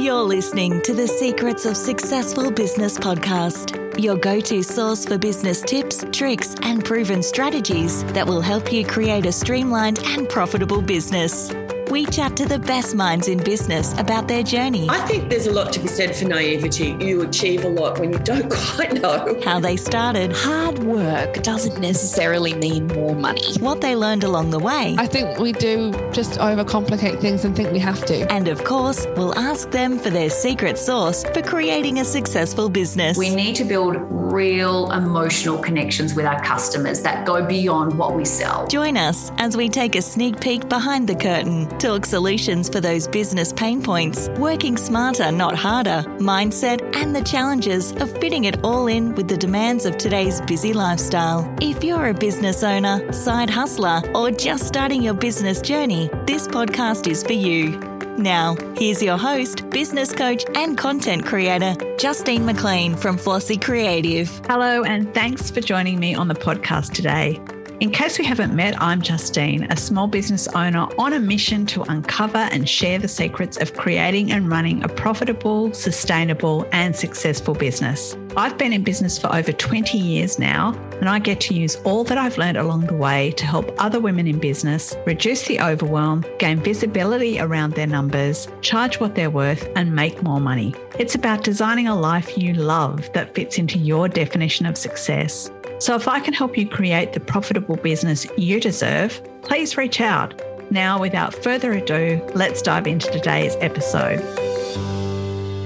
You're listening to the Secrets of Successful Business podcast, your go to source for business tips, tricks, and proven strategies that will help you create a streamlined and profitable business we chat to the best minds in business about their journey. I think there's a lot to be said for naivety. You achieve a lot when you don't quite know how they started. Hard work doesn't necessarily mean more money. What they learned along the way. I think we do just overcomplicate things and think we have to. And of course, we'll ask them for their secret sauce for creating a successful business. We need to build real emotional connections with our customers that go beyond what we sell. Join us as we take a sneak peek behind the curtain Talk solutions for those business pain points, working smarter, not harder, mindset, and the challenges of fitting it all in with the demands of today's busy lifestyle. If you're a business owner, side hustler, or just starting your business journey, this podcast is for you. Now, here's your host, business coach, and content creator, Justine McLean from Flossi Creative. Hello, and thanks for joining me on the podcast today. In case we haven't met, I'm Justine, a small business owner on a mission to uncover and share the secrets of creating and running a profitable, sustainable, and successful business. I've been in business for over 20 years now, and I get to use all that I've learned along the way to help other women in business reduce the overwhelm, gain visibility around their numbers, charge what they're worth, and make more money. It's about designing a life you love that fits into your definition of success. So if I can help you create the profitable business you deserve, please reach out. Now, without further ado, let's dive into today's episode.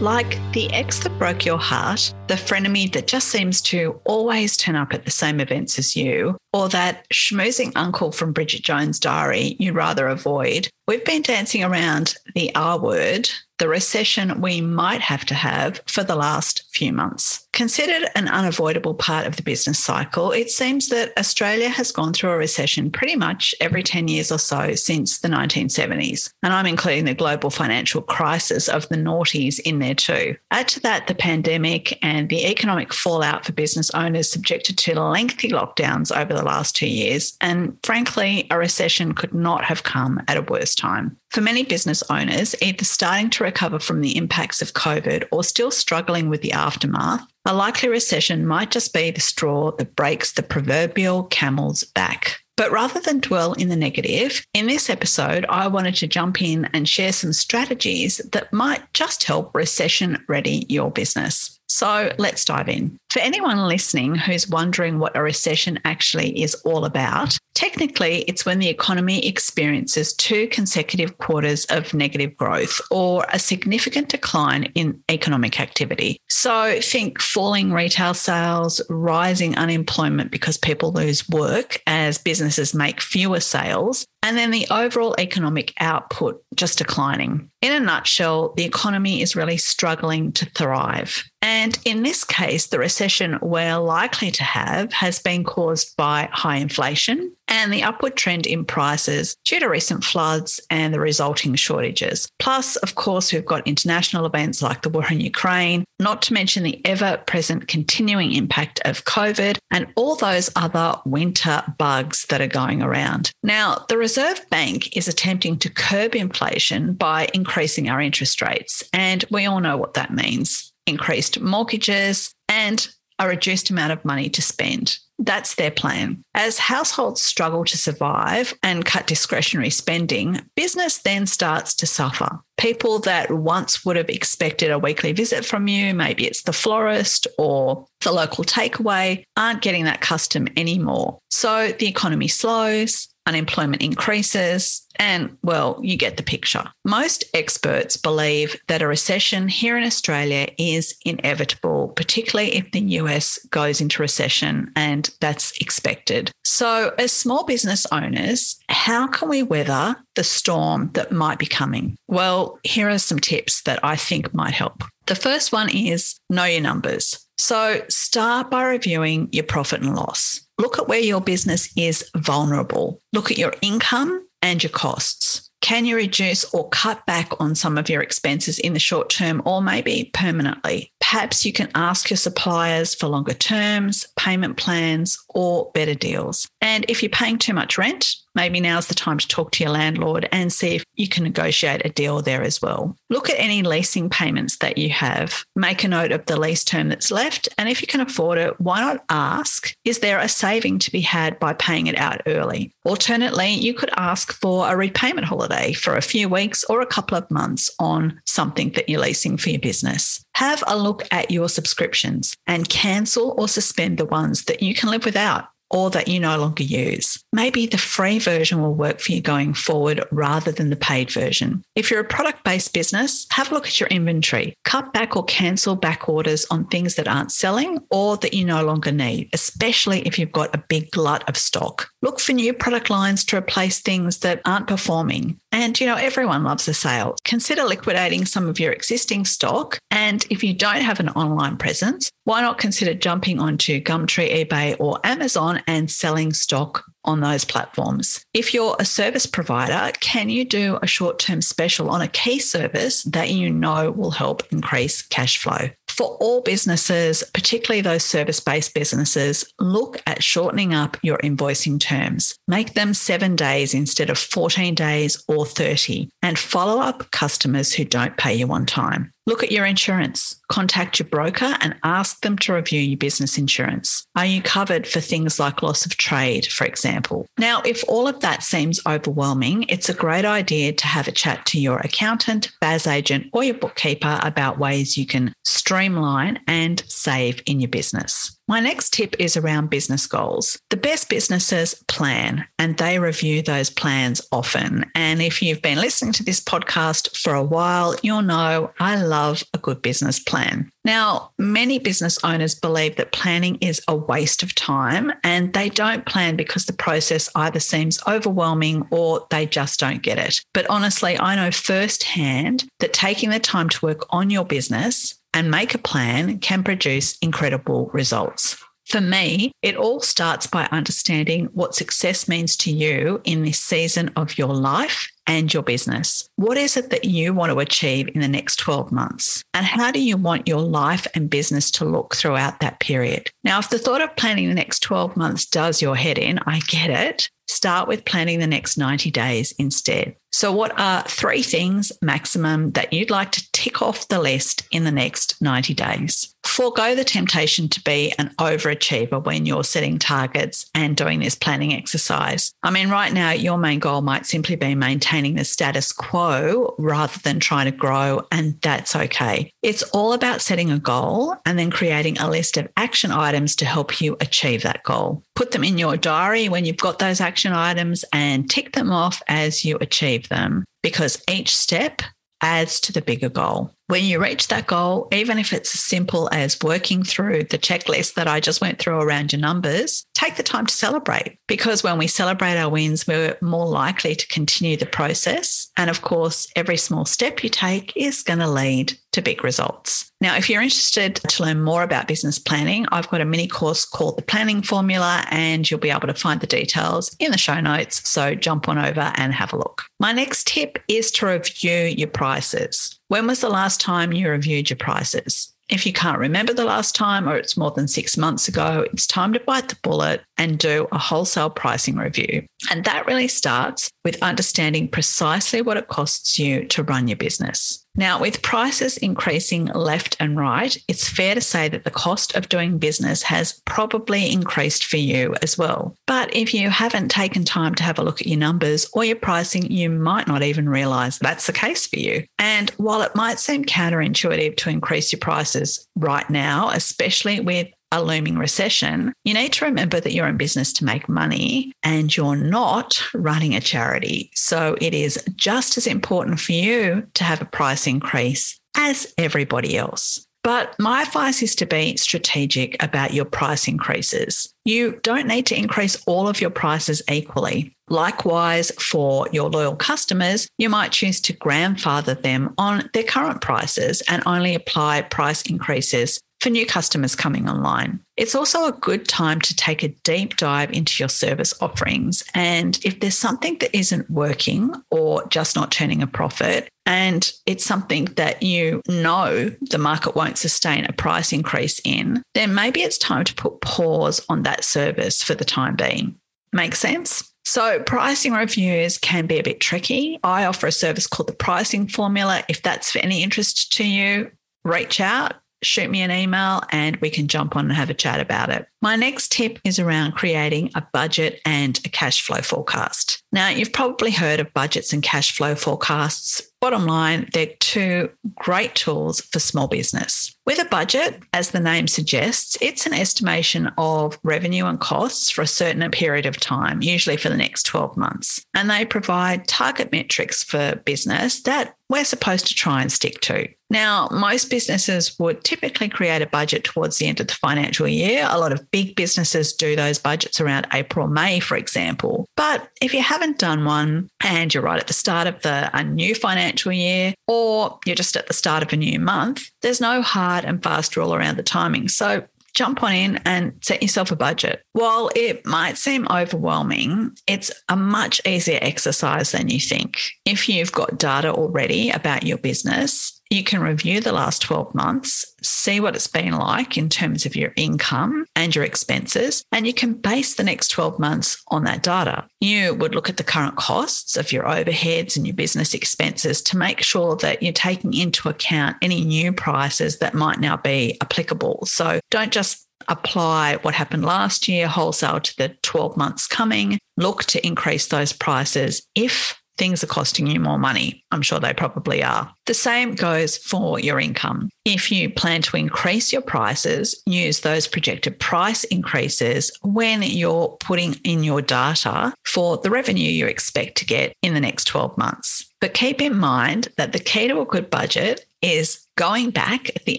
Like the ex that broke your heart, the frenemy that just seems to always turn up at the same events as you, or that schmoozing uncle from Bridget Jones' diary you'd rather avoid, we've been dancing around the R word the recession we might have to have for the last few months. Considered an unavoidable part of the business cycle, it seems that Australia has gone through a recession pretty much every 10 years or so since the 1970s. And I'm including the global financial crisis of the noughties in there too. Add to that the pandemic and the economic fallout for business owners subjected to lengthy lockdowns over the last two years. And frankly, a recession could not have come at a worse time. For many business owners, either starting to recover from the impacts of COVID or still struggling with the aftermath, a likely recession might just be the straw that breaks the proverbial camel's back. But rather than dwell in the negative, in this episode, I wanted to jump in and share some strategies that might just help recession ready your business. So let's dive in. For anyone listening who's wondering what a recession actually is all about, technically it's when the economy experiences two consecutive quarters of negative growth or a significant decline in economic activity. So think falling retail sales, rising unemployment because people lose work as businesses make fewer sales, and then the overall economic output just declining. In a nutshell, the economy is really struggling to thrive. And in this case, the recession we're likely to have has been caused by high inflation, and the upward trend in prices due to recent floods and the resulting shortages. Plus, of course, we've got international events like the war in Ukraine, not to mention the ever present continuing impact of COVID and all those other winter bugs that are going around. Now, the Reserve Bank is attempting to curb inflation by increasing our interest rates, and we all know what that means increased mortgages and a reduced amount of money to spend. That's their plan. As households struggle to survive and cut discretionary spending, business then starts to suffer. People that once would have expected a weekly visit from you, maybe it's the florist or the local takeaway, aren't getting that custom anymore. So the economy slows, unemployment increases, and well, you get the picture. Most experts believe that a recession here in Australia is inevitable, particularly if the US goes into recession, and that's expected. So, as small business owners, how can we weather the storm that might be coming? Well, here are some tips that I think might help. The first one is know your numbers. So, start by reviewing your profit and loss. Look at where your business is vulnerable. Look at your income and your costs. Can you reduce or cut back on some of your expenses in the short term or maybe permanently? Perhaps you can ask your suppliers for longer terms, payment plans, or better deals. And if you're paying too much rent, maybe now's the time to talk to your landlord and see if you can negotiate a deal there as well. Look at any leasing payments that you have. Make a note of the lease term that's left. And if you can afford it, why not ask, is there a saving to be had by paying it out early? Alternately, you could ask for a repayment holiday for a few weeks or a couple of months on something that you're leasing for your business. Have a look at your subscriptions and cancel or suspend the ones that you can live without or that you no longer use. Maybe the free version will work for you going forward rather than the paid version. If you're a product based business, have a look at your inventory. Cut back or cancel back orders on things that aren't selling or that you no longer need, especially if you've got a big glut of stock. Look for new product lines to replace things that aren't performing. And, you know, everyone loves a sale. Consider liquidating some of your existing stock. And if you don't have an online presence, why not consider jumping onto Gumtree, eBay, or Amazon and selling stock on those platforms. If you're a service provider, can you do a short term special on a key service that you know will help increase cash flow? For all businesses, particularly those service based businesses, look at shortening up your invoicing terms. Make them seven days instead of 14 days or 30, and follow up customers who don't pay you on time. Look at your insurance. Contact your broker and ask them to review your business insurance. Are you covered for things like loss of trade, for example? Now, if all of that seems overwhelming, it's a great idea to have a chat to your accountant, BAS agent, or your bookkeeper about ways you can streamline and save in your business. My next tip is around business goals. The best businesses plan and they review those plans often. And if you've been listening to this podcast for a while, you'll know I love a good business plan. Now, many business owners believe that planning is a waste of time and they don't plan because the process either seems overwhelming or they just don't get it. But honestly, I know firsthand that taking the time to work on your business and make a plan can produce incredible results. For me, it all starts by understanding what success means to you in this season of your life and your business. What is it that you want to achieve in the next 12 months? And how do you want your life and business to look throughout that period? Now, if the thought of planning the next 12 months does your head in, I get it. Start with planning the next 90 days instead. So, what are three things maximum that you'd like to tick off the list in the next 90 days? Forego the temptation to be an overachiever when you're setting targets and doing this planning exercise. I mean, right now, your main goal might simply be maintaining the status quo rather than trying to grow, and that's okay. It's all about setting a goal and then creating a list of action items to help you achieve that goal. Put them in your diary when you've got those action items and tick them off as you achieve them because each step adds to the bigger goal. When you reach that goal, even if it's as simple as working through the checklist that I just went through around your numbers, take the time to celebrate because when we celebrate our wins, we're more likely to continue the process. And of course, every small step you take is going to lead to big results. Now, if you're interested to learn more about business planning, I've got a mini course called The Planning Formula, and you'll be able to find the details in the show notes. So jump on over and have a look. My next tip is to review your prices. When was the last time you reviewed your prices? If you can't remember the last time or it's more than six months ago, it's time to bite the bullet and do a wholesale pricing review. And that really starts with understanding precisely what it costs you to run your business. Now, with prices increasing left and right, it's fair to say that the cost of doing business has probably increased for you as well. But if you haven't taken time to have a look at your numbers or your pricing, you might not even realize that's the case for you. And while it might seem counterintuitive to increase your prices right now, especially with a looming recession, you need to remember that you're in business to make money and you're not running a charity. So it is just as important for you to have a price increase as everybody else. But my advice is to be strategic about your price increases. You don't need to increase all of your prices equally. Likewise, for your loyal customers, you might choose to grandfather them on their current prices and only apply price increases for new customers coming online. It's also a good time to take a deep dive into your service offerings. And if there's something that isn't working or just not turning a profit, and it's something that you know the market won't sustain a price increase in, then maybe it's time to put pause on that service for the time being. Make sense? So, pricing reviews can be a bit tricky. I offer a service called the Pricing Formula. If that's of any interest to you, reach out, shoot me an email, and we can jump on and have a chat about it. My next tip is around creating a budget and a cash flow forecast. Now, you've probably heard of budgets and cash flow forecasts. Bottom line, they're two great tools for small business. With a budget, as the name suggests, it's an estimation of revenue and costs for a certain period of time, usually for the next 12 months. And they provide target metrics for business that we're supposed to try and stick to. Now, most businesses would typically create a budget towards the end of the financial year. A lot of big businesses do those budgets around April, May, for example. But if you haven't done one and you're right at the start of the a new financial year, or you're just at the start of a new month, there's no hard and fast rule around the timing. So jump on in and set yourself a budget. While it might seem overwhelming, it's a much easier exercise than you think. If you've got data already about your business, you can review the last 12 months, see what it's been like in terms of your income and your expenses, and you can base the next 12 months on that data. You would look at the current costs of your overheads and your business expenses to make sure that you're taking into account any new prices that might now be applicable. So don't just apply what happened last year wholesale to the 12 months coming. Look to increase those prices if things are costing you more money. I'm sure they probably are. The same goes for your income. If you plan to increase your prices, use those projected price increases when you're putting in your data for the revenue you expect to get in the next 12 months. But keep in mind that the key to a good budget is going back at the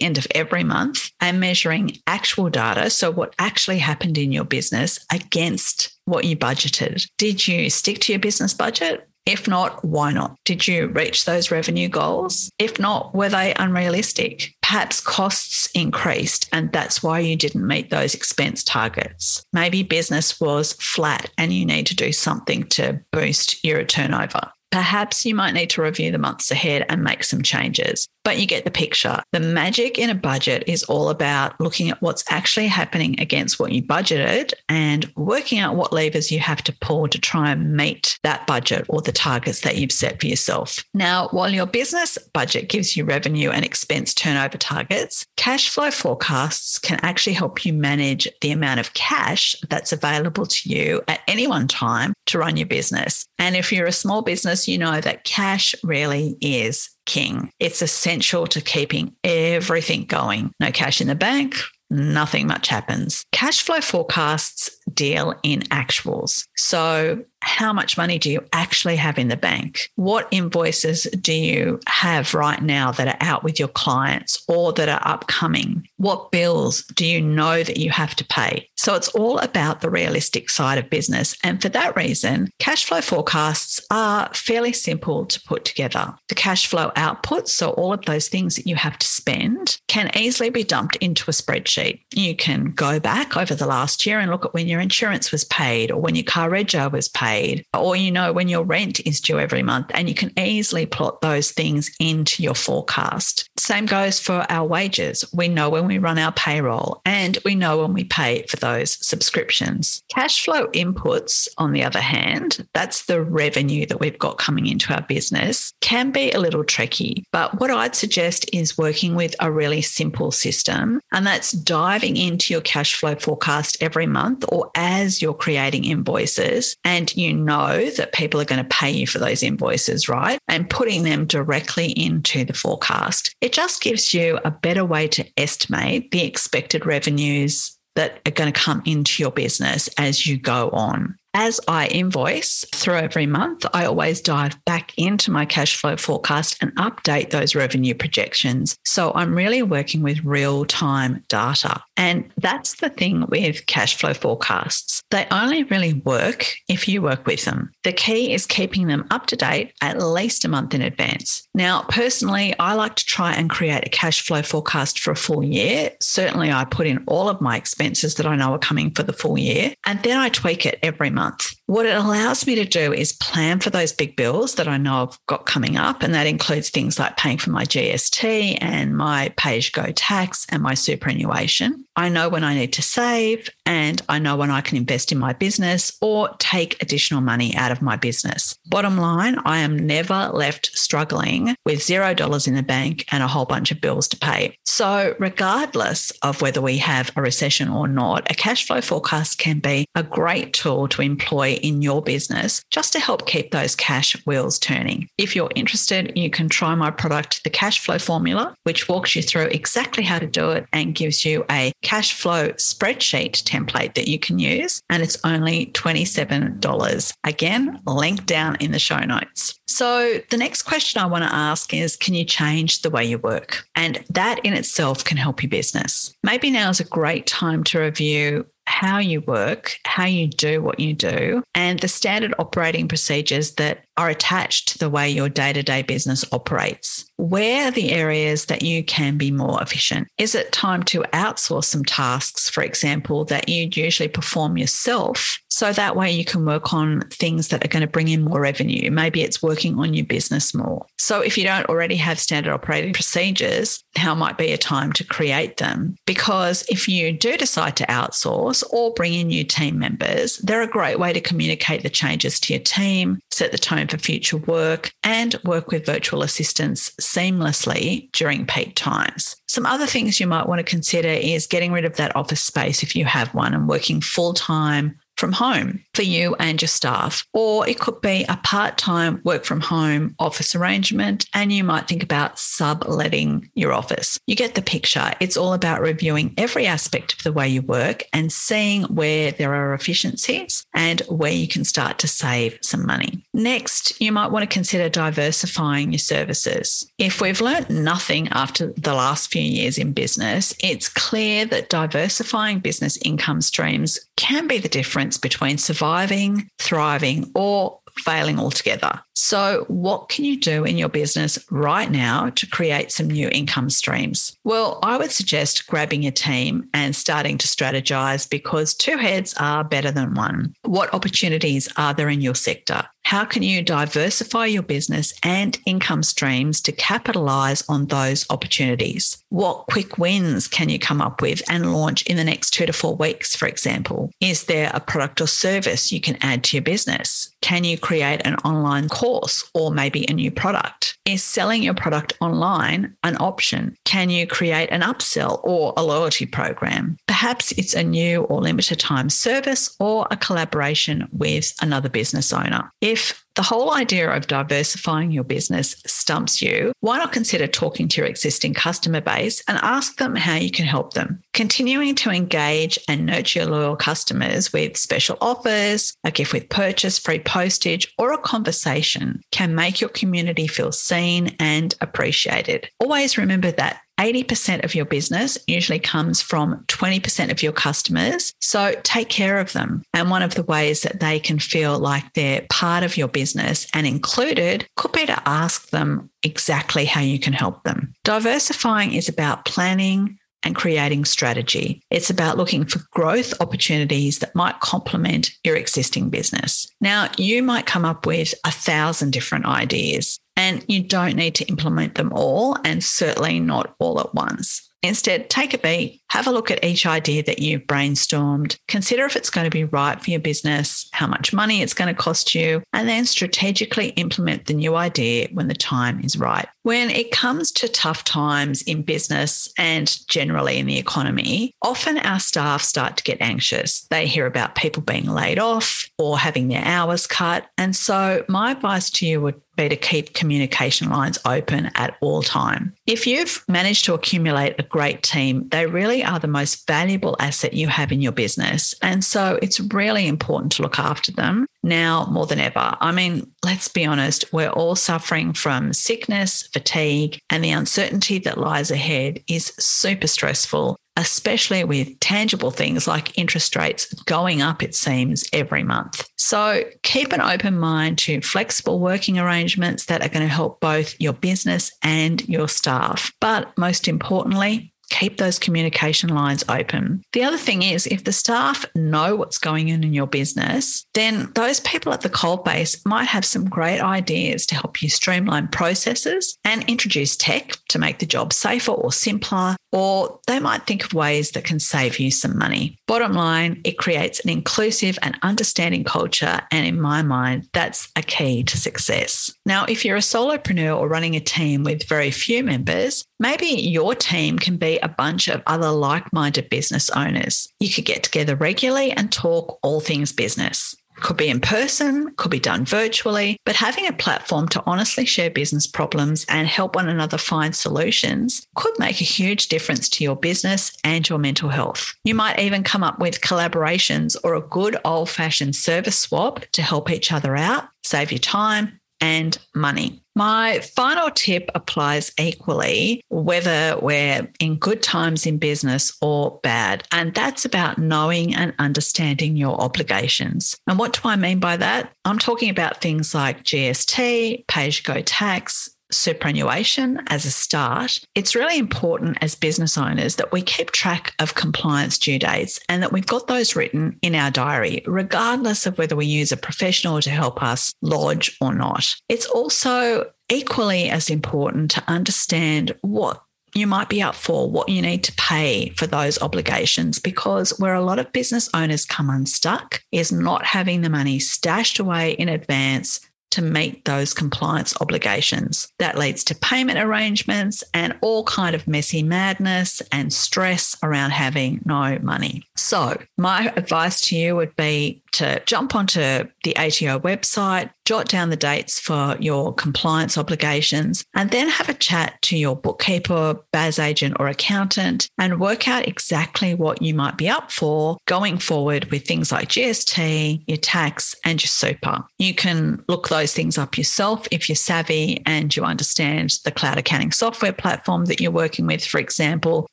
end of every month and measuring actual data. So, what actually happened in your business against what you budgeted. Did you stick to your business budget? If not, why not? Did you reach those revenue goals? If not, were they unrealistic? Perhaps costs increased and that's why you didn't meet those expense targets. Maybe business was flat and you need to do something to boost your turnover. Perhaps you might need to review the months ahead and make some changes, but you get the picture. The magic in a budget is all about looking at what's actually happening against what you budgeted and working out what levers you have to pull to try and meet that budget or the targets that you've set for yourself. Now, while your business budget gives you revenue and expense turnover targets, cash flow forecasts can actually help you manage the amount of cash that's available to you at any one time to run your business. And if you're a small business, you know that cash really is king. It's essential to keeping everything going. No cash in the bank, nothing much happens. Cash flow forecasts deal in actuals. So, how much money do you actually have in the bank? What invoices do you have right now that are out with your clients or that are upcoming? What bills do you know that you have to pay? So, it's all about the realistic side of business. And for that reason, cash flow forecasts are fairly simple to put together. The cash flow outputs, so all of those things that you have to spend, can easily be dumped into a spreadsheet. You can go back over the last year and look at when your insurance was paid or when your car rego was paid, or you know when your rent is due every month. And you can easily plot those things into your forecast. Same goes for our wages. We know when we run our payroll and we know when we pay for those subscriptions. Cash flow inputs, on the other hand, that's the revenue that we've got coming into our business, can be a little tricky. But what I'd suggest is working with a really simple system, and that's diving into your cash flow forecast every month or as you're creating invoices and you know that people are going to pay you for those invoices, right? And putting them directly into the forecast. It just gives you a better way to estimate the expected revenues that are going to come into your business as you go on. As I invoice through every month, I always dive back into my cash flow forecast and update those revenue projections. So I'm really working with real time data. And that's the thing with cash flow forecasts. They only really work if you work with them. The key is keeping them up to date at least a month in advance. Now, personally, I like to try and create a cash flow forecast for a full year. Certainly, I put in all of my expenses that I know are coming for the full year, and then I tweak it every month month. What it allows me to do is plan for those big bills that I know I've got coming up. And that includes things like paying for my GST and my pay go tax and my superannuation. I know when I need to save and I know when I can invest in my business or take additional money out of my business. Bottom line, I am never left struggling with zero dollars in the bank and a whole bunch of bills to pay. So, regardless of whether we have a recession or not, a cash flow forecast can be a great tool to employ in your business just to help keep those cash wheels turning. If you're interested, you can try my product, the Cash Flow Formula, which walks you through exactly how to do it and gives you a cash flow spreadsheet template that you can use. And it's only $27. Again, link down in the show notes. So, the next question I want to ask is Can you change the way you work? And that in itself can help your business. Maybe now is a great time to review how you work, how you do what you do, and the standard operating procedures that are attached to the way your day to day business operates. Where are the areas that you can be more efficient? Is it time to outsource some tasks, for example, that you'd usually perform yourself? So that way you can work on things that are going to bring in more revenue. Maybe it's working on your business more. So if you don't already have standard operating procedures, now might be a time to create them. Because if you do decide to outsource or bring in new team members, they're a great way to communicate the changes to your team, set the tone for future work, and work with virtual assistants seamlessly during peak times. Some other things you might want to consider is getting rid of that office space if you have one and working full time from home for you and your staff. Or it could be a part time work from home office arrangement, and you might think about subletting your office. You get the picture. It's all about reviewing every aspect of the way you work and seeing where there are efficiencies and where you can start to save some money. Next, you might want to consider diversifying your services. If we've learned nothing after the last few years in business, it's clear that diversifying business income streams can be the difference between surviving, thriving, or failing altogether. So, what can you do in your business right now to create some new income streams? Well, I would suggest grabbing a team and starting to strategize because two heads are better than one. What opportunities are there in your sector? How can you diversify your business and income streams to capitalize on those opportunities? What quick wins can you come up with and launch in the next two to four weeks, for example? Is there a product or service you can add to your business? Can you create an online course or maybe a new product? Is selling your product online an option? Can you create an upsell or a loyalty program? Perhaps it's a new or limited time service or a collaboration with another business owner. If the whole idea of diversifying your business stumps you, why not consider talking to your existing customer base and ask them how you can help them? Continuing to engage and nurture your loyal customers with special offers, a gift with purchase, free postage, or a conversation can make your community feel seen and appreciated. Always remember that 80% of your business usually comes from 20% of your customers. So take care of them. And one of the ways that they can feel like they're part of your business and included could be to ask them exactly how you can help them. Diversifying is about planning, and creating strategy. It's about looking for growth opportunities that might complement your existing business. Now, you might come up with a thousand different ideas, and you don't need to implement them all, and certainly not all at once. Instead, take a beat, have a look at each idea that you've brainstormed, consider if it's going to be right for your business, how much money it's going to cost you, and then strategically implement the new idea when the time is right. When it comes to tough times in business and generally in the economy, often our staff start to get anxious. They hear about people being laid off or having their hours cut. And so, my advice to you would be to keep communication lines open at all time. If you've managed to accumulate a great team, they really are the most valuable asset you have in your business. And so it's really important to look after them now more than ever. I mean, let's be honest, we're all suffering from sickness, fatigue, and the uncertainty that lies ahead is super stressful especially with tangible things like interest rates going up, it seems, every month. So keep an open mind to flexible working arrangements that are going to help both your business and your staff. But most importantly, Keep those communication lines open. The other thing is, if the staff know what's going on in your business, then those people at the cold base might have some great ideas to help you streamline processes and introduce tech to make the job safer or simpler, or they might think of ways that can save you some money. Bottom line, it creates an inclusive and understanding culture. And in my mind, that's a key to success. Now, if you're a solopreneur or running a team with very few members, maybe your team can be a bunch of other like minded business owners. You could get together regularly and talk all things business. Could be in person, could be done virtually, but having a platform to honestly share business problems and help one another find solutions could make a huge difference to your business and your mental health. You might even come up with collaborations or a good old fashioned service swap to help each other out, save you time and money. My final tip applies equally whether we're in good times in business or bad. And that's about knowing and understanding your obligations. And what do I mean by that? I'm talking about things like GST, pay as you go tax, superannuation as a start, it's really important as business owners that we keep track of compliance due dates and that we've got those written in our diary, regardless of whether we use a professional to help us lodge or not. It's also equally as important to understand what you might be up for, what you need to pay for those obligations, because where a lot of business owners come unstuck is not having the money stashed away in advance to meet those compliance obligations. That leads to payment arrangements and all kind of messy madness and stress around having no money. So, my advice to you would be to jump onto the ATO website, jot down the dates for your compliance obligations, and then have a chat to your bookkeeper, BAS agent, or accountant and work out exactly what you might be up for going forward with things like GST, your tax, and your super. You can look those things up yourself if you're savvy and you understand the cloud accounting software platform that you're working with, for example,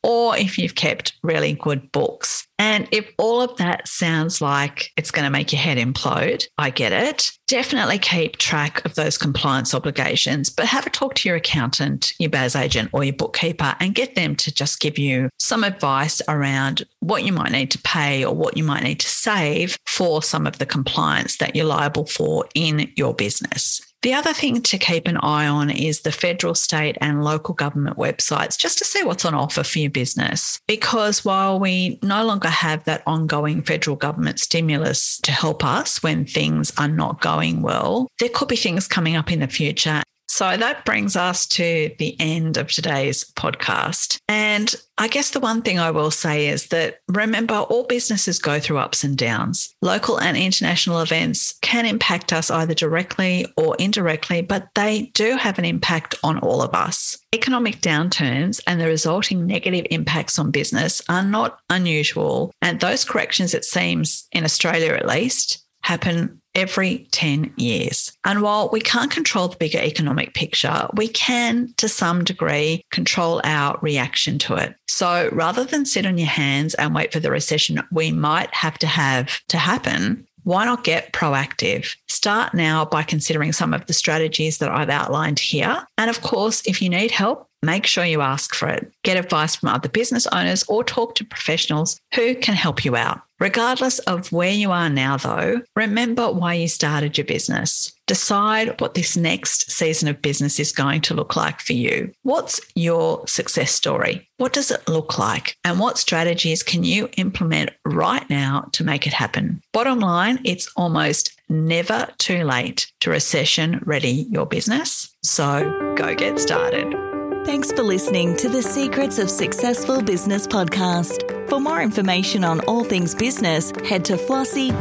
or if you've kept really good books. And if all of that sounds like it's going to make your head implode, I get it. Definitely keep track of those compliance obligations, but have a talk to your accountant, your BAS agent, or your bookkeeper and get them to just give you some advice around what you might need to pay or what you might need to save for some of the compliance that you're liable for in your business. The other thing to keep an eye on is the federal, state, and local government websites just to see what's on offer for your business. Because while we no longer have that ongoing federal government stimulus to help us when things are not going well, there could be things coming up in the future so that brings us to the end of today's podcast. And I guess the one thing I will say is that remember, all businesses go through ups and downs. Local and international events can impact us either directly or indirectly, but they do have an impact on all of us. Economic downturns and the resulting negative impacts on business are not unusual. And those corrections, it seems, in Australia at least, happen every 10 years. And while we can't control the bigger economic picture, we can, to some degree, control our reaction to it. So rather than sit on your hands and wait for the recession we might have to have to happen, why not get proactive? Start now by considering some of the strategies that I've outlined here. And of course, if you need help, make sure you ask for it. Get advice from other business owners or talk to professionals who can help you out. Regardless of where you are now, though, remember why you started your business. Decide what this next season of business is going to look like for you. What's your success story? What does it look like? And what strategies can you implement right now to make it happen? Bottom line, it's almost never too late to recession ready your business. So go get started. Thanks for listening to the Secrets of Successful Business podcast. For more information on all things business, head to flossi.com.au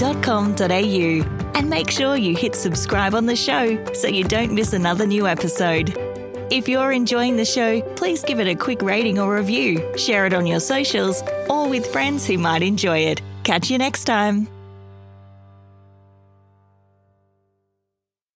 and make sure you hit subscribe on the show so you don't miss another new episode. If you're enjoying the show, please give it a quick rating or review, share it on your socials, or with friends who might enjoy it. Catch you next time.